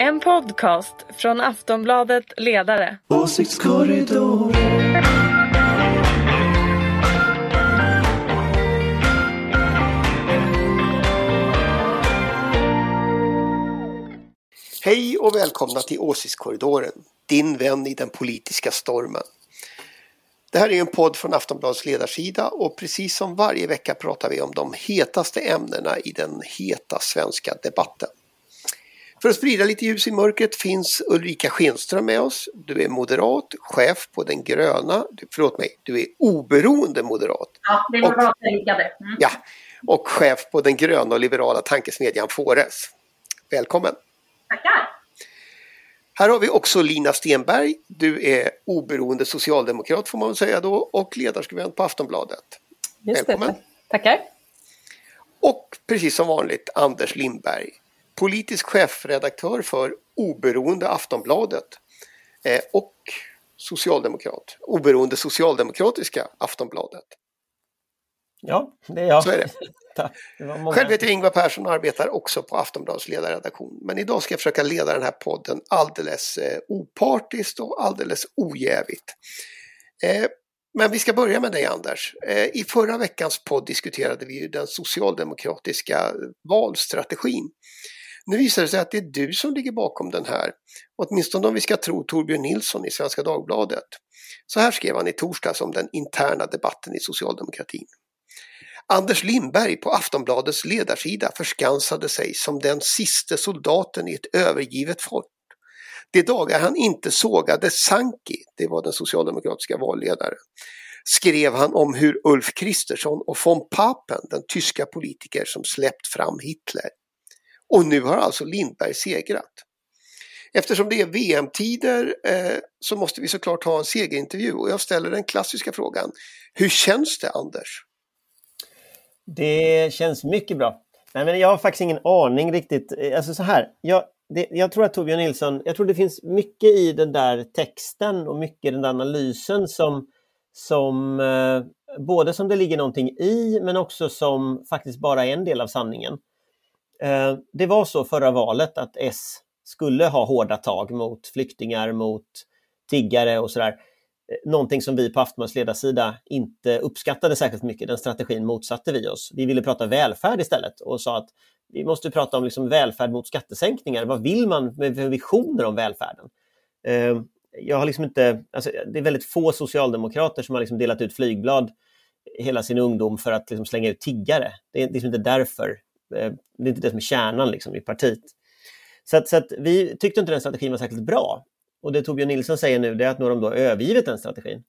En podcast från Aftonbladet Ledare. Åsiktskorridoren. Hej och välkomna till Åsiktskorridoren, din vän i den politiska stormen. Det här är en podd från Aftonbladets ledarsida och precis som varje vecka pratar vi om de hetaste ämnena i den heta svenska debatten. För att sprida lite ljus i mörkret finns Ulrika Schenström med oss. Du är moderat, chef på Den gröna, förlåt mig, du är oberoende moderat. Ja, det var bra tänkade. Mm. Ja, och chef på Den gröna och liberala tankesmedjan Fores. Välkommen! Tackar! Här har vi också Lina Stenberg. Du är oberoende socialdemokrat får man säga då och ledarskribent på Aftonbladet. Just Välkommen! Det. Tackar! Och precis som vanligt Anders Lindberg, politisk chefredaktör för oberoende Aftonbladet eh, och socialdemokrat, oberoende socialdemokratiska Aftonbladet. Ja, det är jag. Så är det. Tack. det. Själv heter jag Ingvar Persson och arbetar också på Aftonbladets ledarredaktion. Men idag ska jag försöka leda den här podden alldeles eh, opartiskt och alldeles ojävigt. Eh, men vi ska börja med dig Anders. Eh, I förra veckans podd diskuterade vi den socialdemokratiska valstrategin. Nu visar det sig att det är du som ligger bakom den här, åtminstone om vi ska tro Torbjörn Nilsson i Svenska Dagbladet. Så här skrev han i torsdags om den interna debatten i socialdemokratin. Anders Lindberg på Aftonbladets ledarsida förskansade sig som den siste soldaten i ett övergivet folk. De dagar han inte sågade Sanki, det var den socialdemokratiska valledaren, skrev han om hur Ulf Kristersson och von Papen, den tyska politiker som släppt fram Hitler. Och nu har alltså Lindberg segrat. Eftersom det är VM-tider eh, så måste vi såklart ha en segerintervju och jag ställer den klassiska frågan. Hur känns det Anders? Det känns mycket bra. Nej, men jag har faktiskt ingen aning riktigt. Eh, alltså så här, jag, det, jag tror att Torbjörn Nilsson, jag tror det finns mycket i den där texten och mycket i den där analysen som, som eh, både som det ligger någonting i men också som faktiskt bara är en del av sanningen. Eh, det var så förra valet att S skulle ha hårda tag mot flyktingar, mot tiggare och sådär eh, någonting som vi på Aftonbladets ledarsida inte uppskattade särskilt mycket. Den strategin motsatte vi oss. Vi ville prata välfärd istället och sa att vi måste prata om liksom välfärd mot skattesänkningar. Vad vill man med visioner om välfärden? Eh, jag har liksom inte, alltså, det är väldigt få socialdemokrater som har liksom delat ut flygblad hela sin ungdom för att liksom slänga ut tiggare. Det är liksom inte därför. Eh, det är inte det som är kärnan liksom i partiet. Så, att, så att vi tyckte inte den strategin var särskilt bra. Och det Torbjörn Nilsson säger nu det är att nu har de då övergivit den strategin.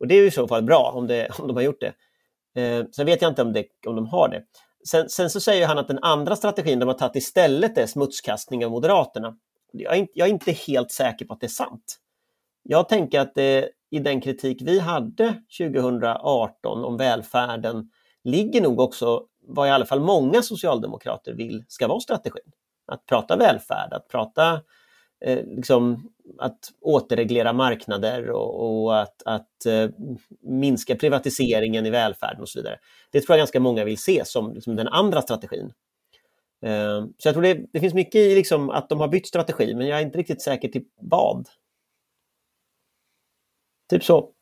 Och det är ju i så fall bra om, det, om de har gjort det. Eh, sen vet jag inte om, det, om de har det. Sen, sen, så säger han att den andra strategin de har tagit istället är smutskastning av Moderaterna. Jag är, inte, jag är inte helt säker på att det är sant. Jag tänker att det, i den kritik vi hade 2018 om välfärden ligger nog också vad i alla fall många socialdemokrater vill ska vara strategin. Att prata välfärd, att prata eh, liksom, att återreglera marknader och, och att, att eh, minska privatiseringen i välfärden och så vidare. Det tror jag ganska många vill se som liksom, den andra strategin. Eh, så jag tror det, det finns mycket i liksom, att de har bytt strategi, men jag är inte riktigt säker till vad. Typ så.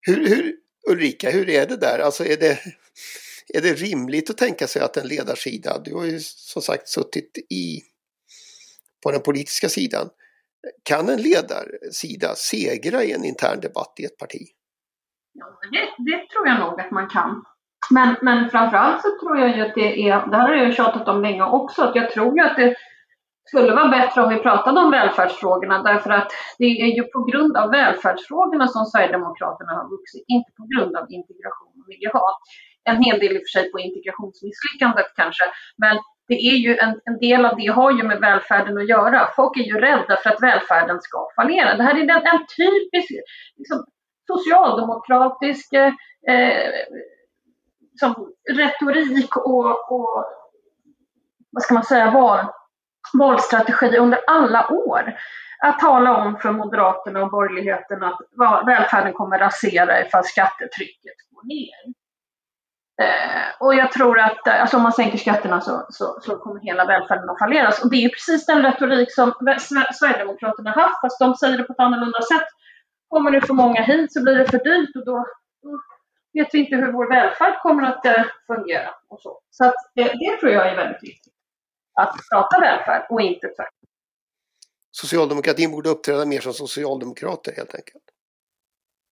Hur, hur, Ulrika, hur är det där? Alltså är det, är det rimligt att tänka sig att en ledarsida, du har ju som sagt suttit i på den politiska sidan. Kan en ledarsida segra i en intern debatt i ett parti? Ja, det, det tror jag nog att man kan. Men, men framförallt så tror jag ju att det är, det här har jag tjatat om länge också, att jag tror ju att det skulle vara bättre om vi pratade om välfärdsfrågorna därför att det är ju på grund av välfärdsfrågorna som Sverigedemokraterna har vuxit, inte på grund av integration och miljö. En hel del i och för sig på integrationsmisslyckandet kanske, men det är ju en, en, del av det har ju med välfärden att göra. Folk är ju rädda för att välfärden ska fallera. Det här är en, en typisk liksom, socialdemokratisk eh, liksom, retorik och, och, vad ska man säga, var, valstrategi under alla år. Att tala om för Moderaterna och borgerligheten att välfärden kommer rasera ifall skattetrycket går ner. Eh, och jag tror att eh, alltså om man sänker skatterna så, så, så, kommer hela välfärden att falleras. Och det är precis den retorik som Sverigedemokraterna haft, fast de säger det på ett annorlunda sätt. Kommer det för många hit så blir det för dyrt och då, då vet vi inte hur vår välfärd kommer att eh, fungera. Och så så att, eh, det tror jag är väldigt viktigt. Att prata välfärd och inte tvärtom. Socialdemokratin borde uppträda mer som socialdemokrater helt enkelt.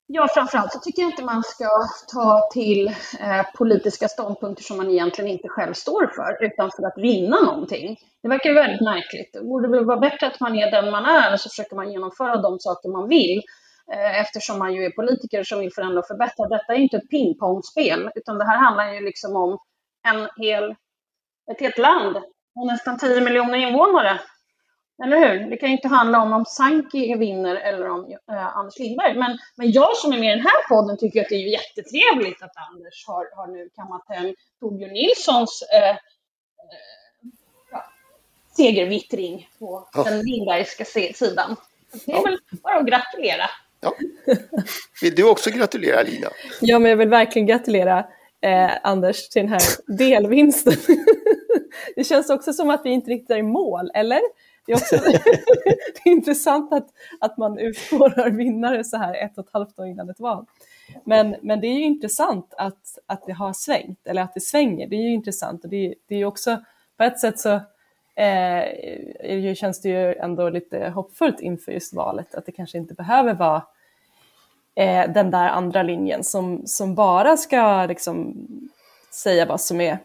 Ja, framförallt så tycker jag inte man ska ta till eh, politiska ståndpunkter som man egentligen inte själv står för, utan för att vinna någonting. Det verkar ju väldigt märkligt. Det borde väl vara bättre att man är den man är och så försöker man genomföra de saker man vill, eh, eftersom man ju är politiker som vill förändra och förbättra. Detta är inte ett pingpongspel, utan det här handlar ju liksom om en hel, ett helt land och nästan 10 miljoner invånare eller hur? Det kan ju inte handla om om Sanki vinner eller om eh, Anders Lindberg. Men, men jag som är med i den här podden tycker att det är jättetrevligt att Anders har, har nu kammat hem Torbjörn Nilssons eh, eh, ja, segervittring på ja. den Lindbergska sidan. det är ja. väl bara att gratulera. Ja. Vill du också gratulera Lina? Ja, men jag vill verkligen gratulera eh, Anders till den här delvinsten. det känns också som att vi inte riktigt är i mål, eller? Det är också det är intressant att, att man utspårar vinnare så här ett och ett halvt år innan ett val. Men, men det är ju intressant att, att det har svängt, eller att det svänger. Det är ju intressant och det, det är ju också på ett sätt så eh, känns det ju ändå lite hoppfullt inför just valet, att det kanske inte behöver vara eh, den där andra linjen som, som bara ska liksom säga vad som är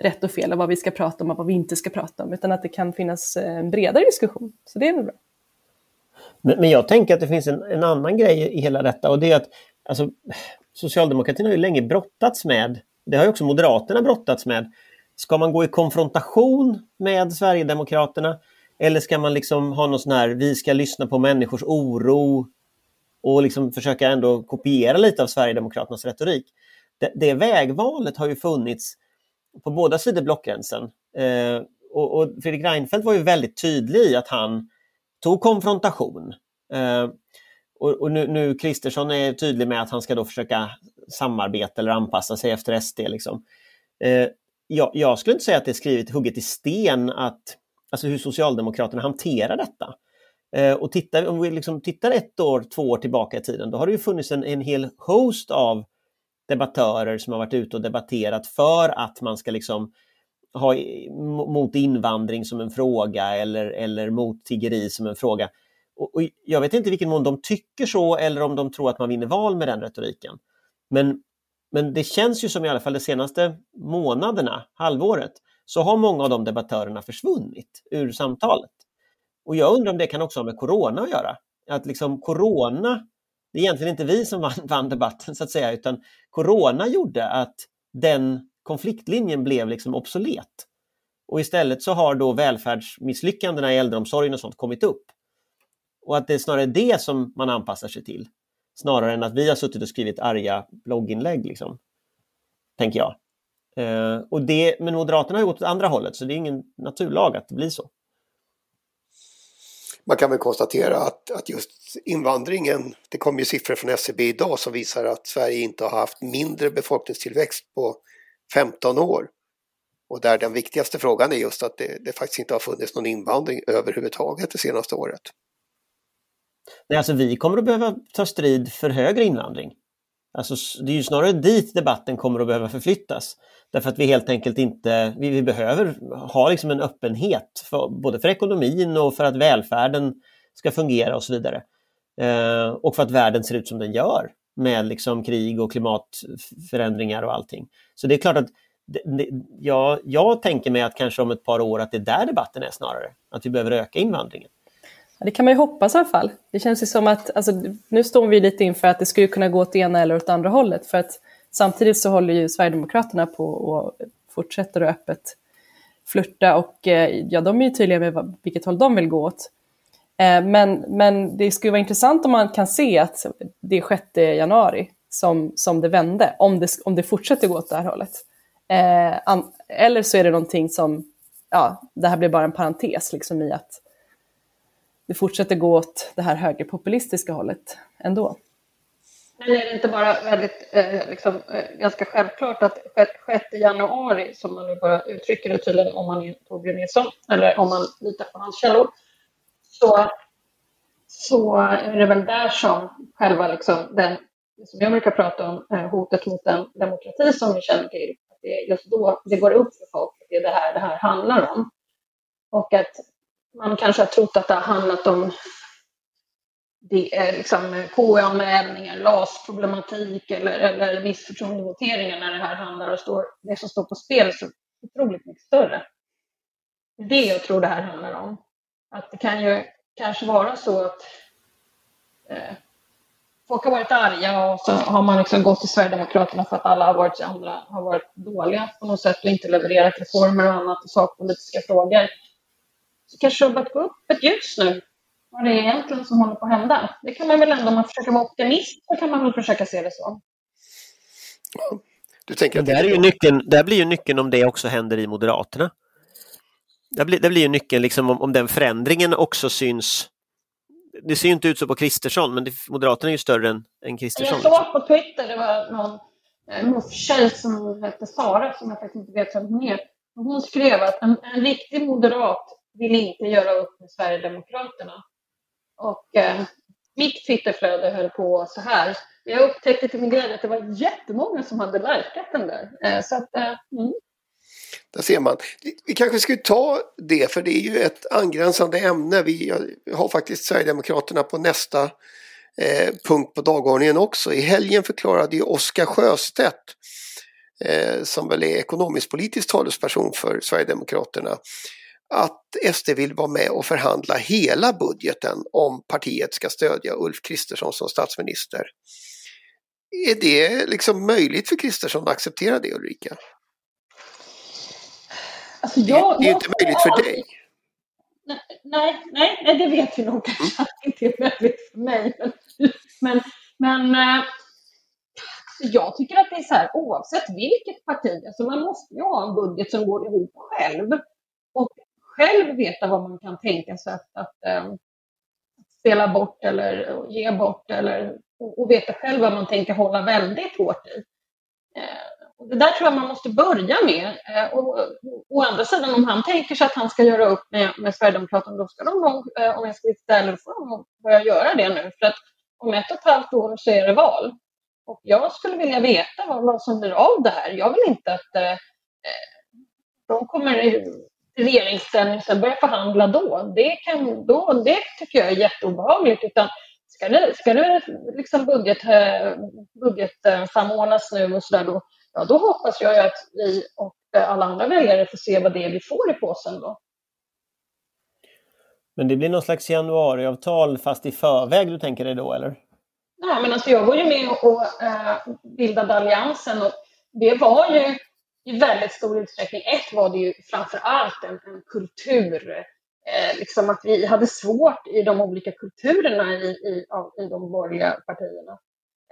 rätt och fel och vad vi ska prata om och vad vi inte ska prata om, utan att det kan finnas eh, en bredare diskussion. Så det är väl bra. Men, men jag tänker att det finns en, en, annan grej i hela detta och det är att alltså, socialdemokratin har ju länge brottats med, det har ju också Moderaterna brottats med, ska man gå i konfrontation med Sverigedemokraterna eller ska man liksom ha någon sån här, vi ska lyssna på människors oro och liksom försöka ändå kopiera lite av Sverigedemokraternas retorik. Det, det vägvalet har ju funnits på båda sidor blockgränsen. Eh, och, och, Fredrik Reinfeldt var ju väldigt tydlig i att han tog konfrontation. Eh, och, och nu, nu Kristersson är tydlig med att han ska då försöka samarbeta eller anpassa sig efter SD. Liksom. Eh, jag, jag, skulle inte säga att det är skrivet hugget i sten att, alltså hur Socialdemokraterna hanterar detta. Eh, och tittar, om vi liksom tittar ett år, två år tillbaka i tiden, då har det ju funnits en, en hel host av debattörer som har varit ute och debatterat för att man ska liksom ha mot invandring som en fråga eller, eller mot tiggeri som en fråga. Och, och jag vet inte i vilken mån de tycker så eller om de tror att man vinner val med den retoriken. Men, men det känns ju som i alla fall de senaste månaderna, halvåret, så har många av de debattörerna försvunnit ur samtalet. Och jag undrar om det kan också ha med corona att göra. Att liksom corona det är egentligen inte vi som vann, vann debatten så att säga, utan corona gjorde att den konfliktlinjen blev liksom obsolet. Och istället så har då välfärdsmisslyckandena i äldreomsorgen och sånt kommit upp. Och att det är snarare det som man anpassar sig till. Snarare än att vi har suttit och skrivit arga blogginlägg, liksom. tänker jag. Eh, och det, men Moderaterna har gått åt andra hållet, så det är ingen naturlag att det blir så man kan väl konstatera att, att just invandringen, det kom ju siffror från SCB idag som visar att Sverige inte har haft mindre befolkningstillväxt på 15 år. Och där den viktigaste frågan är just att det, det faktiskt inte har funnits någon invandring överhuvudtaget det senaste året. Nej, alltså vi kommer att behöva ta strid för högre invandring. Alltså, det är ju snarare dit debatten kommer att behöva förflyttas. Därför att vi helt enkelt inte, vi, vi behöver ha liksom en öppenhet, för, både för ekonomin och för att välfärden ska fungera och så vidare. Eh, och för att världen ser ut som den gör med liksom krig och klimatförändringar och allting. Så det är klart att det, det, jag, jag tänker mig att kanske om ett par år att det är där debatten är snarare, att vi behöver öka invandringen. Det kan man ju hoppas i alla fall. Det känns ju som att, alltså, nu står vi lite inför att det skulle kunna gå åt det ena eller åt andra hållet. För att samtidigt så håller ju Sverigedemokraterna på och fortsätter att öppet flirta och eh, ja, de är ju tydliga med vilket håll de vill gå åt. Eh, men, men det skulle vara intressant om man kan se att det är 6 januari som, som det vände, om det, om det fortsätter gå åt det här hållet. Eh, eller så är det någonting som, ja, det här blir bara en parentes liksom i att det fortsätter gå åt det här högerpopulistiska hållet ändå. Men är det inte bara väldigt, eh, liksom, eh, ganska självklart att 6 januari, som man nu bara uttrycker det tydligen om man är Torbjörn Nilsson, eller om man litar på hans källor, så, så är det väl där som själva liksom, den, som jag brukar prata om, eh, hotet mot den demokrati som vi känner till, att det är just då det går upp för folk att det är det här det här handlar om. Och att man kanske har trott att det har handlat om det är liksom KU-anmälningar, LAS-problematik eller, eller missförtroendevoteringar när det här handlar och står, det som står på spel är så otroligt mycket större. Det är det jag tror det här handlar om. Att det kan ju kanske vara så att eh, folk har varit arga och så har man liksom gått till Sverigedemokraterna för att alla har varit, andra har varit dåliga på något sätt och inte levererat reformer och annat och sakpolitiska frågor. Kanske det har börjat gå upp ett ljus nu vad det är egentligen som håller på att hända. Det kan man väl ändå, om man försöker vara optimist, så kan man väl försöka se det så. Du tänker att där, är ju nyckeln, där blir ju nyckeln om det också händer i Moderaterna. Där blir, där blir ju nyckeln liksom om, om den förändringen också syns. Det ser ju inte ut så på Kristersson, men det, Moderaterna är ju större än, än Kristersson. Jag såg på Twitter, det var någon eh, MUF-tjej som hette Sara, som jag faktiskt inte vet vem hon är. Hon skrev att en, en riktig moderat vill inte göra upp med Sverigedemokraterna. Och eh, mitt Twitterflöde höll på så här. Jag upptäckte till min glädje att det var jättemånga som hade likat den där. Eh, så att, eh, mm. Där ser man. Vi kanske skulle ta det, för det är ju ett angränsande ämne. Vi har faktiskt Sverigedemokraterna på nästa eh, punkt på dagordningen också. I helgen förklarade ju Oskar Sjöstedt, eh, som väl är ekonomisk-politisk talesperson för Sverigedemokraterna, att SD vill vara med och förhandla hela budgeten om partiet ska stödja Ulf Kristersson som statsminister. Är det liksom möjligt för Kristersson att acceptera det Ulrika? Alltså jag, det, är inte möjligt för dig. Nej, nej, nej, det vet vi nog kanske att det inte är möjligt för mig. Men, men äh, jag tycker att det är så här oavsett vilket parti, alltså man måste ju ha en budget som går ihop själv. Och själv veta vad man kan tänka sig att, att um, spela bort eller ge bort eller, och, och, veta själv vad man tänker hålla väldigt hårt i. Eh, och det där tror jag man måste börja med. Eh, och, och, å andra sidan, om han tänker sig att han ska göra upp med, med Sverigedemokraterna, då ska de nog, eh, om jag ska vara ärlig, får de börja göra det nu. För att om ett och ett halvt år så är det val. Och jag skulle vilja veta vad, vad som blir av det här. Jag vill inte att de kommer regeringsställning och sen börja förhandla då. Det, kan, då. det tycker jag är jätteobehagligt. Utan ska det, ska det liksom budget, eh, budgetsamordnas nu och sådär då, ja, då hoppas jag att vi och alla andra väljare får se vad det är vi får i påsen då. Men det blir någon slags januariavtal fast i förväg du tänker dig då eller? Nej men alltså jag var ju med och äh, bildade Alliansen och det var ju i väldigt stor utsträckning. Ett var det ju framför allt en, en kultur, eh, liksom att vi hade svårt i de olika kulturerna i, i, i de borgerliga partierna.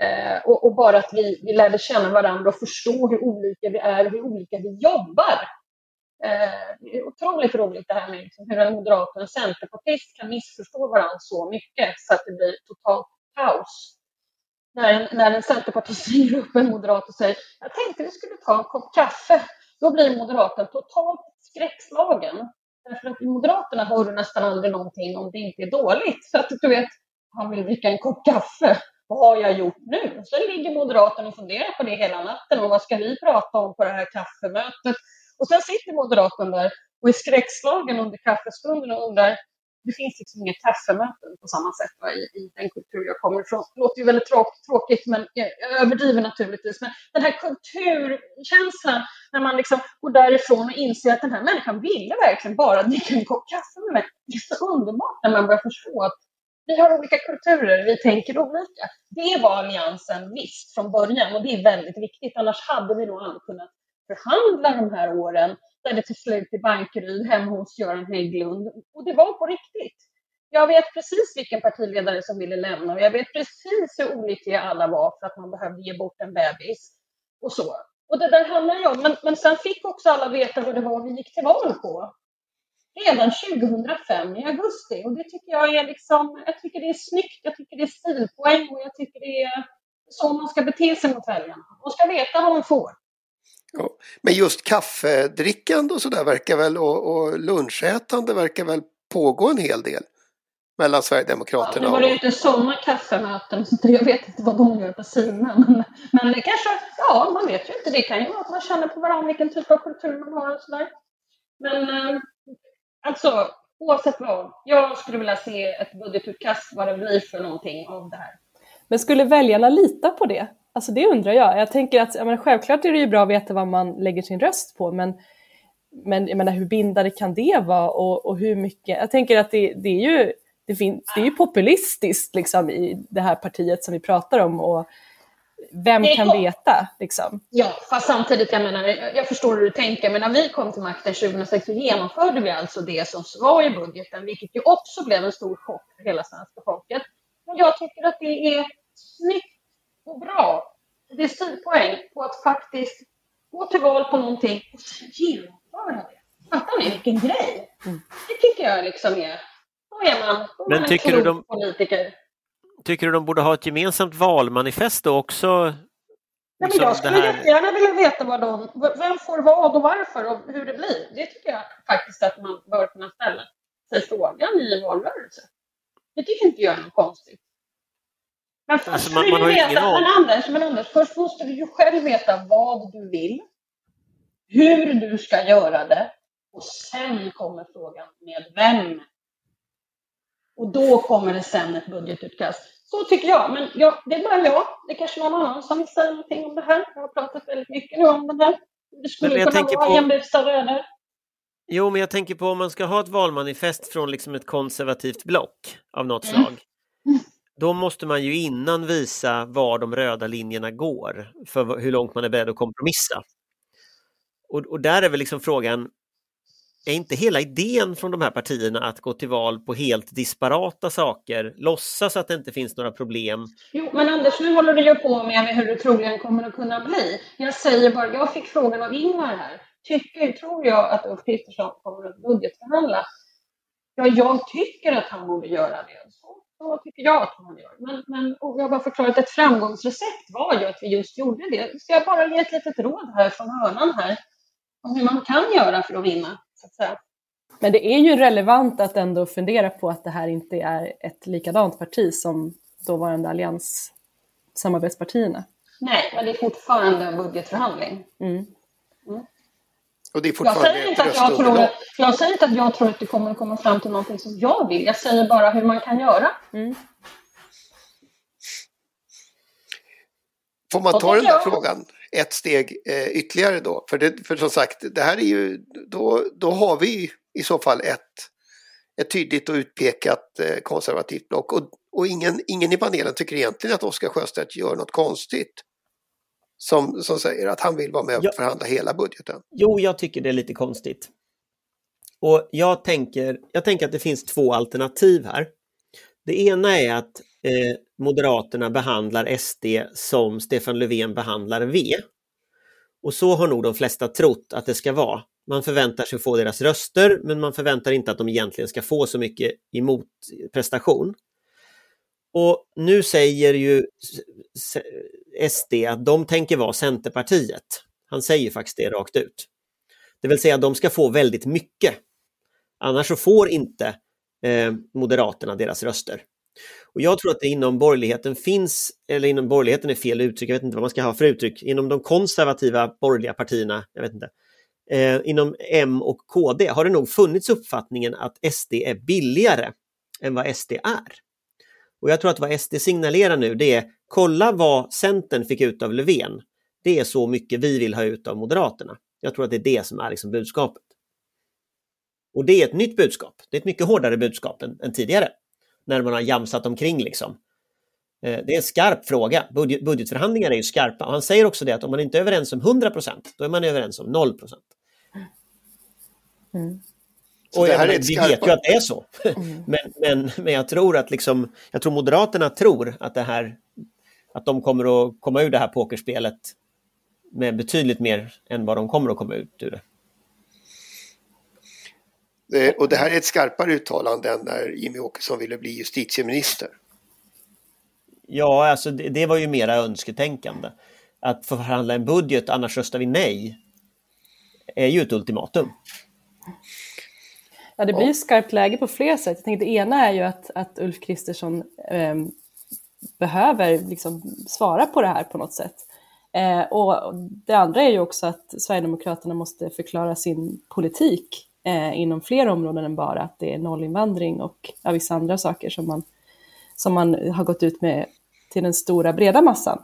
Eh, och, och, bara att vi, vi lärde känna varandra och förstå hur olika vi är och hur olika vi jobbar. Eh, det är otroligt roligt det här med liksom hur en moderat och en centerpartist kan missförstå varandra så mycket så att det blir totalt kaos när en, när en centerpartist ringer upp en moderat och säger jag tänkte vi skulle ta en kopp kaffe. Då blir moderaten totalt skräckslagen. Därför att i Moderaterna hör du nästan aldrig någonting om det inte är dåligt. För att du vet, han vill dricka en kopp kaffe. Vad har jag gjort nu? Sen ligger Moderaterna och funderar på det hela natten. Och vad ska vi prata om på det här kaffemötet? Och sen sitter Moderaten där och är skräckslagen under kaffestunden och undrar det finns liksom inga kaffemöten på samma sätt va, i, i, den kultur jag kommer ifrån. Det låter ju väldigt tråkigt, men jag, överdriver naturligtvis. Men den här kulturkänslan när man liksom går därifrån och inser att den här människan ville verkligen bara dricka en kopp kaffe med mig. Det är så underbart när man börjar förstå att vi har olika kulturer, vi tänker olika. Det var Alliansen visst från början och det är väldigt viktigt. Annars hade vi nog aldrig kunnat förhandla de här åren där det till slut i Bankeryd hemma hos Göran Hägglund. Och det var på riktigt. Jag vet precis vilken partiledare som ville lämna och jag vet precis hur olyckliga alla var för att man behövde ge bort en bebis. Och så. Och det där handlar ju om, men, men sen fick också alla veta vad det var vi gick till val på. Redan 2005 i augusti. Och det tycker jag är liksom, jag tycker det är snyggt, jag tycker det är stilpoäng och jag tycker det är så man ska bete sig mot väljarna. Man ska veta vad man får. Ja. Men just kaffedrickande och sådär verkar väl och, och lunchätande verkar väl pågå en hel del mellan Sverigedemokraterna ja, Nu var det ju inte sådana kaffemöten, så jag vet inte vad de gör på sina. Men, men det kanske, ja man vet ju inte. Det kan ju vara att man känner på varandra vilken typ av kultur man har och sådär. Men eh, alltså, oavsett vad. Jag skulle vilja se ett budgetutkast, vad det blir för någonting av det här. Men skulle väljarna lita på det? Alltså det undrar jag. Jag tänker att ja, men självklart är det ju bra att veta vad man lägger sin röst på, men, men jag menar, hur bindande kan det vara och, och hur mycket? Jag tänker att det, det är ju det, fin- det är ju populistiskt liksom, i det här partiet som vi pratar om och vem kan veta? Liksom? Ja, fast samtidigt, jag menar, jag förstår hur du tänker, men när vi kom till makten 2006 så genomförde vi alltså det som var i budgeten, vilket ju också blev en stor chock för hela svenska folket. Men jag tycker att det är snyggt och bra. Det är stilpoäng på att faktiskt gå till val på någonting och sen genomföra det. Fattar ni vilken grej? Mm. Det tycker jag liksom är... Då är man, då Men man tycker du de, politiker. Tycker du de borde ha ett gemensamt valmanifest då också? Nej, men Liksom jag skulle det här- jättegärna vilja veta vad de, vem får vad och varför och hur det blir. Det tycker jag faktiskt att man bör kunna ställa sig frågan i en valrörelse. Det tycker inte jag är något konstigt. Men först Alltså, man- man har veta, ingen men. Anders, men Anders, först måste du ju själv veta vad du vill, hur du ska göra det och sen kommer frågan med vem. Och då kommer det sen ett budgetutkast. Så tycker jag, men jag, det är bara jag. Det är kanske någon annan som vill säga någonting om det här. Jag har pratat väldigt mycket nu om det här. Det skulle Men jag kunna vara på- jämbusta röner. Jo, men jag tänker på om man ska ha ett valmanifest från liksom ett konservativt block av något Mm. slag. Då måste man ju innan visa var de röda linjerna går för hur långt man är beredd att kompromissa. Och, och där är väl liksom frågan, är inte hela idén från de här partierna att gå till val på helt disparata saker, låtsas att det inte finns några problem? Jo, men Anders, nu håller du ju på med hur det troligen kommer att kunna bli. Jag säger bara, jag fick frågan av Ingvar här. Tycker, tror jag att Ulf Kristersson kommer att budgetförhandla? Ja, jag tycker att han borde göra det. Så, så tycker jag att han gör. Men, men jag har bara förklarat ett framgångsrecept var ju att vi just gjorde det. Så jag bara ge ett litet råd här från hörnan här om hur man kan göra för att vinna. Så att säga. Men det är ju relevant att ändå fundera på att det här inte är ett likadant parti som dåvarande allianssamarbetspartierna. Nej, men det är fortfarande en budgetförhandling. Mm. Och det är Jag fortfarande säger, ett inte att jag, tror, jag säger inte att jag tror att det kommer att komma fram till någonting som jag vill. Jag säger bara hur man kan göra. Mm. Får man ta den där gör- frågan ett steg eh, ytterligare då? För, det, för som sagt, det här är ju, då, då har vi i så fall ett, ett tydligt och utpekat eh, konservativt block. Och, och ingen, ingen i panelen tycker egentligen att Oskar Sjöstedt gör något konstigt. Som, som säger att han vill vara med och Ja. förhandla hela budgeten. Jo, jag tycker det är lite konstigt. Och jag tänker, jag tänker att det finns två alternativ här. Det ena är att eh, Moderaterna behandlar SD som Stefan Löfven behandlar V. Och så har nog de flesta trott att det ska vara. Man förväntar sig få deras röster, men man förväntar inte att de egentligen ska få så mycket emot prestation. Och nu säger ju SD att de tänker vara Centerpartiet. Han säger faktiskt det rakt ut. Det vill säga att de ska få väldigt mycket. Annars så får inte eh, Moderaterna deras röster. Och jag tror att det inom borgerligheten finns, eller inom borgerligheten är fel uttryck, jag vet inte vad man ska ha för uttryck, inom de konservativa borgerliga partierna, jag vet inte, eh, inom M och KD har det nog funnits uppfattningen att SD är billigare än vad SD är. Och jag tror att vad SD signalerar nu det är, kolla vad Centern fick ut av Löfven. Det är så mycket vi vill ha ut av Moderaterna. Jag tror att det är det som är liksom budskapet. Och det är ett nytt budskap. Det är ett mycket hårdare budskap än, än tidigare. När man har jamsat omkring liksom. Eh, det är en skarp fråga. Budget, budgetförhandlingar är ju skarpa. Och han säger också det att om man inte är överens om 100% då är man överens om 0 mm. Och det jag ett vi vet ju att det är så. men, men, men jag tror att liksom, jag tror Moderaterna tror att det här, att de kommer att komma ur det här pokerspelet med betydligt mer än vad de kommer att komma ut ur det. Eh, Och det här är ett skarpare uttalande än när Jimmy Åkesson ville bli justitieminister. Ja, alltså det, det var ju mera önsketänkande. Att förhandla en budget, annars röstar vi nej, är ju ett ultimatum. Ja, det blir ju skarpt läge på flera sätt. Jag tänkte, det ena är ju att, att Ulf Kristersson eh, behöver liksom svara på det här på något sätt. Eh, och det andra är ju också att Sverigedemokraterna måste förklara sin politik eh, inom fler områden än bara att det är nollinvandring och ja, vissa andra saker som man, som man har gått ut med till den stora breda massan.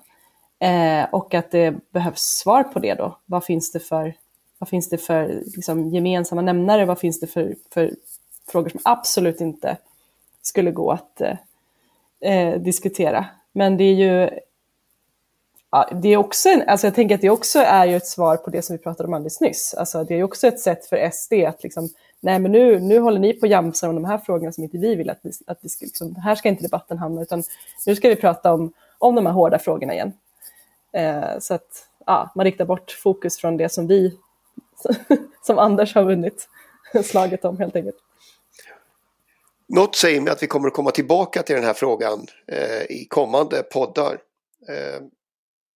Eh, och att det behövs svar på det då. Vad finns det för, vad finns det för liksom, gemensamma nämnare? Vad finns det för, för frågor som absolut inte skulle gå att eh, eh, diskutera? Men det är ju ja, det är också en, alltså jag tänker att det också är ju ett svar på det som vi pratade om alldeles nyss. Alltså det är också ett sätt för SD att liksom, nej men nu, nu håller ni på att jamsa om de här frågorna som inte vi vill att vi, att vi ska, liksom, här ska inte debatten hamna, utan nu ska vi prata om, om de här hårda frågorna igen. Eh, så att ja, man riktar bort fokus från det som vi, som Anders har vunnit slaget om helt enkelt. Något säger mig att vi kommer att komma tillbaka till den här frågan eh, i kommande poddar. Eh,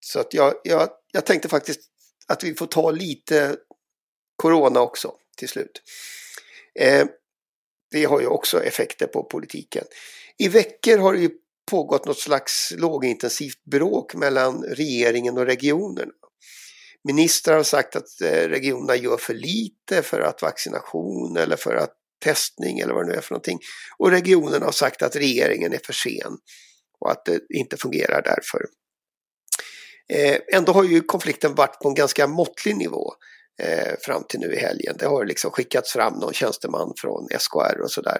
så att jag, jag, jag tänkte faktiskt att vi får ta lite Corona också till slut. Eh, det har ju också effekter på politiken. I veckor har det ju pågått något slags lågintensivt bråk mellan regeringen och regionerna. Ministrar har sagt att eh, regionerna gör för lite för att vaccination eller för att testning eller vad det nu är för någonting. Och regionerna har sagt att regeringen är för sen och att det inte fungerar därför. Eh, ändå har ju konflikten varit på en ganska måttlig nivå eh, fram till nu i helgen. Det har liksom skickats fram någon tjänsteman från SKR och sådär.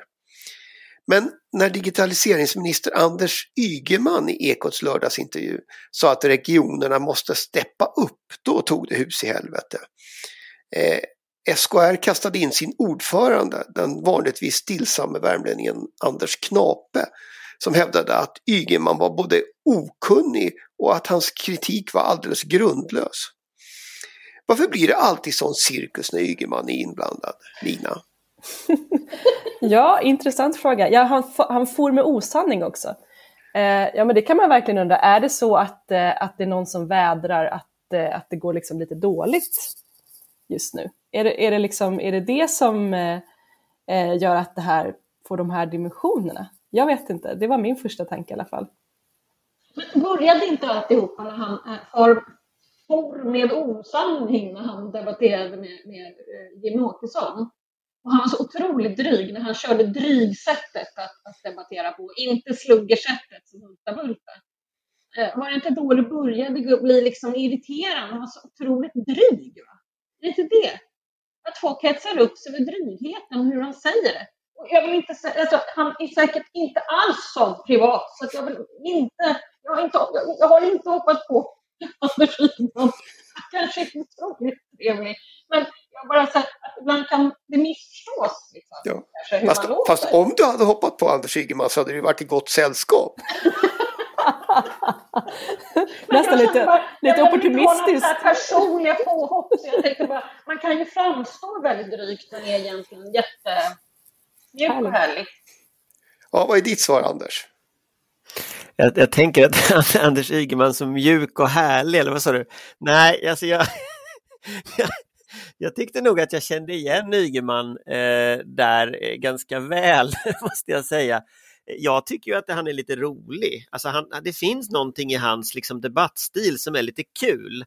Men när digitaliseringsminister Anders Ygeman i Ekots lördagsintervju sa att regionerna måste steppa upp, då tog det hus i helvete. Eh, SKR kastade in sin ordförande, den vanligtvis stillsamme värmlänningen Anders Knape, som hävdade att Ygeman var både okunnig och att hans kritik var alldeles grundlös. Varför blir det alltid sån cirkus när Ygeman är inblandad, Lina? ja, intressant fråga. Ja, han, han for med osanning också. Eh, ja, men det kan man verkligen undra. Är det så att, eh, att det är någon som vädrar att, eh, att det går liksom lite dåligt just nu? Är det är det, liksom, är det, det som eh, eh gör att det här får de här dimensionerna? Jag vet inte, det var min första tanke i alla fall. Men började inte alltihopa när han eh, for, for med osanning när han debatterade med, med eh, Jimmie Åkesson? Och han var så otroligt dryg när han körde drygsättet att, att debattera på, inte sluggersättet som Hultabulta. Eh, var det inte då det började bli liksom irriterande? Han var så otroligt dryg. Va? Det är inte det. Att folk hetsar upp sig över drygheten och hur han säger det jag vill inte säga, alltså, han är säkert inte alls sån privat, så jag vill inte, jag har inte, jag har inte hoppats på Anders Ygeman. Kanske inte otroligt trevlig, men jag bara säger att ibland kan det missförstås. Liksom, ja. kanske, fast, fast om du hade hoppat på Anders Ygeman så hade du varit i gott sällskap. Nästan lite, bara, lite opportunistiskt. Jag personliga påhopp. Så jag tänkte bara, man kan ju framstå väldigt drygt men är egentligen jätte Mjuk och härlig. Ja, vad är ditt svar Anders? Jag, jag, tänker att Anders Ygeman som mjuk och härlig, eller vad sa du? Nej, alltså jag, jag, tyckte nog att jag kände igen Ygeman eh, där eh, ganska väl, måste jag säga. Jag tycker ju att han är lite rolig. Alltså han, det finns någonting i hans liksom, debattstil som är lite kul.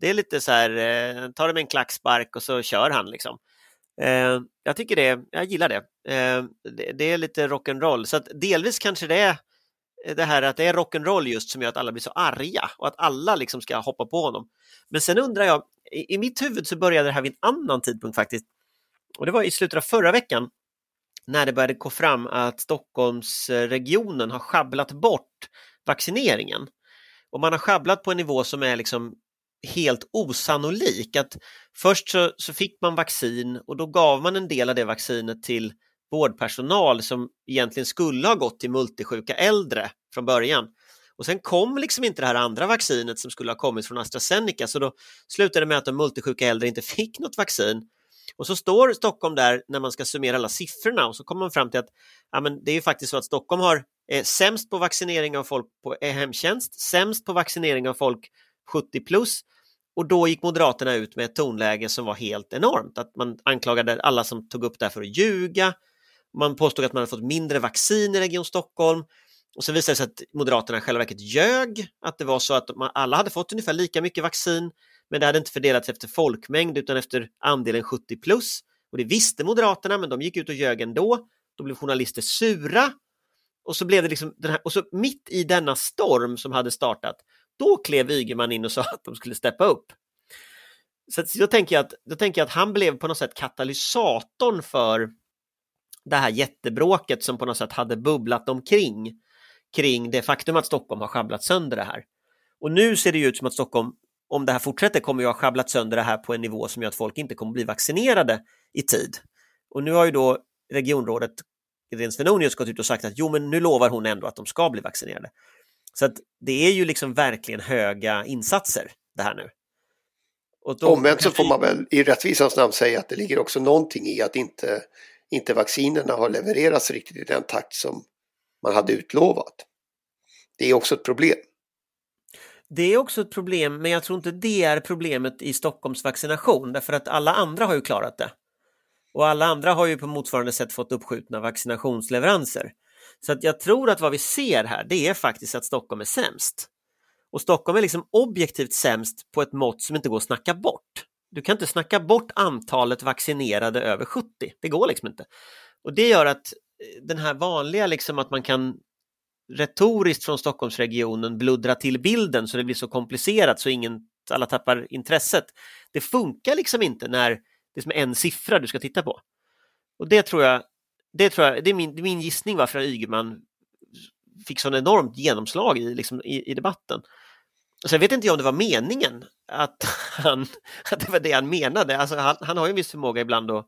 Det är lite så här, eh, tar det med en klackspark och så kör han liksom. Eh, jag tycker det, jag gillar det. Eh, det, det, är lite rock'n'roll, så att delvis kanske det är det här att det är rock'n'roll just som gör att alla blir så arga och att alla liksom ska hoppa på honom. Men sen undrar jag, i, i mitt huvud så började det här vid en annan tidpunkt faktiskt. Och det var i slutet av förra veckan när det började gå fram att Stockholmsregionen har schabblat bort vaccineringen. Och man har schabblat på en nivå som är liksom helt osannolik. Att först så, så, fick man vaccin och då gav man en del av det vaccinet till vårdpersonal som egentligen skulle ha gått till multisjuka äldre från början. Och sen kom liksom inte det här andra vaccinet som skulle ha kommit från AstraZeneca så då slutade det med att de multisjuka äldre inte fick något vaccin. Och så står Stockholm där när man ska summera alla siffrorna och så kommer man fram till att ja, men det är ju faktiskt så att Stockholm har Eh, sämst på vaccinering av folk på eh, hemtjänst, sämst på vaccinering av folk 70 plus. Och då gick Moderaterna ut med ett tonläge som var helt enormt. Att man anklagade alla som tog upp det här för att ljuga. Man påstod att man hade fått mindre vaccin i Region Stockholm. Och sen visade det sig att Moderaterna i själva verket ljög, att det var så att man, alla hade fått ungefär lika mycket vaccin, men det hade inte fördelats efter folkmängd utan efter andelen 70 plus. Och det visste Moderaterna, men de gick ut och ljög ändå. Då blev journalister sura. Och så blev det liksom den här, och så mitt i denna storm som hade startat, då klev Ygeman in och sa att de skulle steppa upp. Så då tänker, jag att, då tänker jag att han blev på något sätt katalysatorn för det här jättebråket som på något sätt hade bubblat omkring kring det faktum att Stockholm har schabblat sönder det här. Och nu ser det ut som att Stockholm, om det här fortsätter, kommer ju ha schabblat sönder det här på en nivå som gör att folk inte kommer bli vaccinerade i tid. Och nu har ju då regionrådet Irene Svenonius gått ut och sagt att jo, men nu lovar hon ändå att de ska bli vaccinerade. Så att det är ju liksom verkligen höga insatser det här nu. Då... Omvänt så får man väl i rättvisans namn säga att det ligger också någonting i att inte, inte vaccinerna har levererats riktigt i den takt som man hade utlovat. Det är också ett problem. Det är också ett problem, men jag tror inte det är problemet i Stockholms vaccination, därför att alla andra har ju klarat det. Och alla andra har ju på motsvarande sätt fått uppskjutna vaccinationsleveranser. Så att jag tror att vad vi ser här, det är faktiskt att Stockholm är sämst. Och Stockholm är liksom objektivt sämst på ett mått som inte går att snacka bort. Du kan inte snacka bort antalet vaccinerade över 70, det går liksom inte. Och det gör att eh, den här vanliga liksom att man kan retoriskt från Stockholmsregionen bluddra till bilden så det blir så komplicerat så ingen, alla tappar intresset. Det funkar liksom inte när det är som en siffra du ska titta på. Och det tror jag, det, tror jag, det är min, det är min gissning varför Ygeman fick sån enormt genomslag i, liksom, i, i debatten. Sen vet inte jag om det var meningen att, han, att det var det han menade. Alltså han, han har ju en viss förmåga ibland att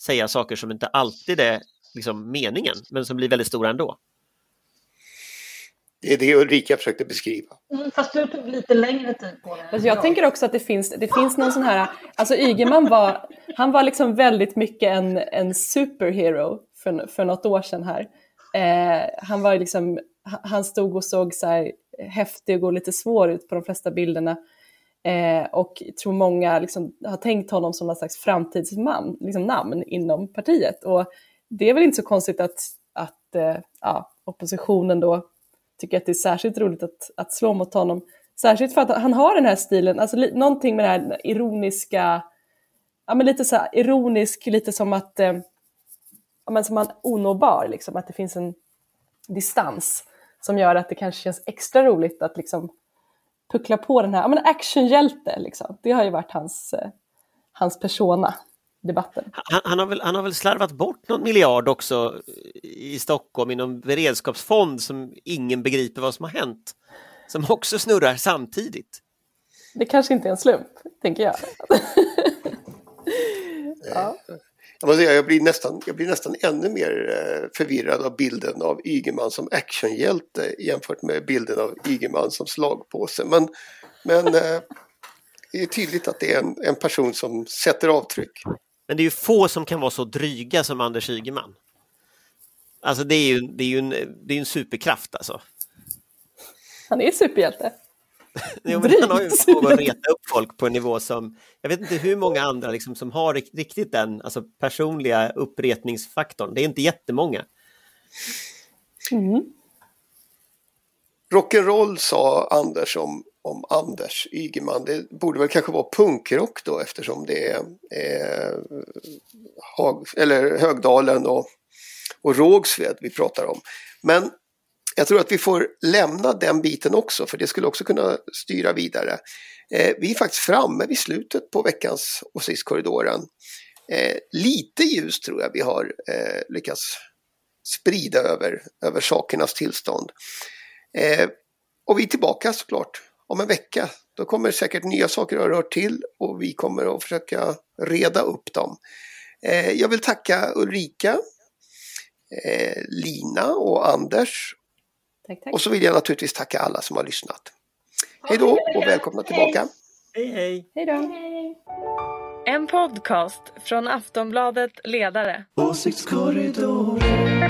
säga saker som inte alltid är liksom, meningen, men som blir väldigt stora ändå. Det är det Ulrika försökte beskriva. Mm, fast du tog lite längre tid på det. Alltså jag tänker också att det finns, det finns någon sån här, alltså Ygeman var, han var liksom väldigt mycket en, en superhero för, för något år sedan här. Eh, han var liksom, han stod och såg så här häftig och lite svår ut på de flesta bilderna. Eh, och tror många liksom, har tänkt honom som någon slags framtidsman, liksom namn inom partiet. Och det är väl inte så konstigt att, att eh, ja, oppositionen då tycker att det är särskilt roligt att, att slå mot honom. Särskilt för att han har den här stilen, alltså li, någonting med det här ironiska, ja men lite så här ironisk, lite som att, eh, ja men som man onåbar liksom, att det finns en distans som gör att det kanske känns extra roligt att liksom puckla på den här, ja men actionhjälte liksom. Det har ju varit hans, eh, hans persona debatten. Han, han, har väl, han har väl slarvat bort någon miljard också i Stockholm i någon beredskapsfond som ingen begriper vad som har hänt. Som också snurrar samtidigt. Det kanske inte är en slump, tänker jag. ja. Jag, säga, jag, blir nästan, jag blir nästan ännu mer eh, förvirrad av bilden av Ygeman som actionhjälte jämfört med bilden av Ygeman som slagpåse. Men, men eh, det är tydligt att det är en, en person som sätter avtryck. Men det är ju få som kan vara så dryga som Anders Ygeman. Alltså det är ju, det är ju en, det är en superkraft alltså. Han är superhjälte. jo, men han har ju förmåga att reta upp folk på en nivå som, jag vet inte hur många andra liksom, som har riktigt den alltså, personliga uppretningsfaktorn. Det är inte jättemånga. Mm. Rock'n'roll sa Anders om om Anders Ygeman. Det borde väl kanske vara punkrock då eftersom det är eh, Hag, eller Högdalen och, och Rågsved vi pratar om. Men jag tror att vi får lämna den biten också för det skulle också kunna styra vidare. Eh, vi är faktiskt framme vid slutet på veckans Åsiktskorridoren. Eh, lite ljus tror jag vi har eh, lyckats sprida över, över sakernas tillstånd. Eh, och vi är tillbaka såklart om en vecka. Då kommer säkert nya saker att röra till och vi kommer att försöka reda upp dem. Eh, jag vill tacka Ulrika, eh, Lina och Anders. Tack, tack. Och så vill jag naturligtvis tacka alla som har lyssnat. Hej då och välkomna tillbaka. Hej hej. Hej då. En podcast från Aftonbladet Ledare. Åsiktskorridoren.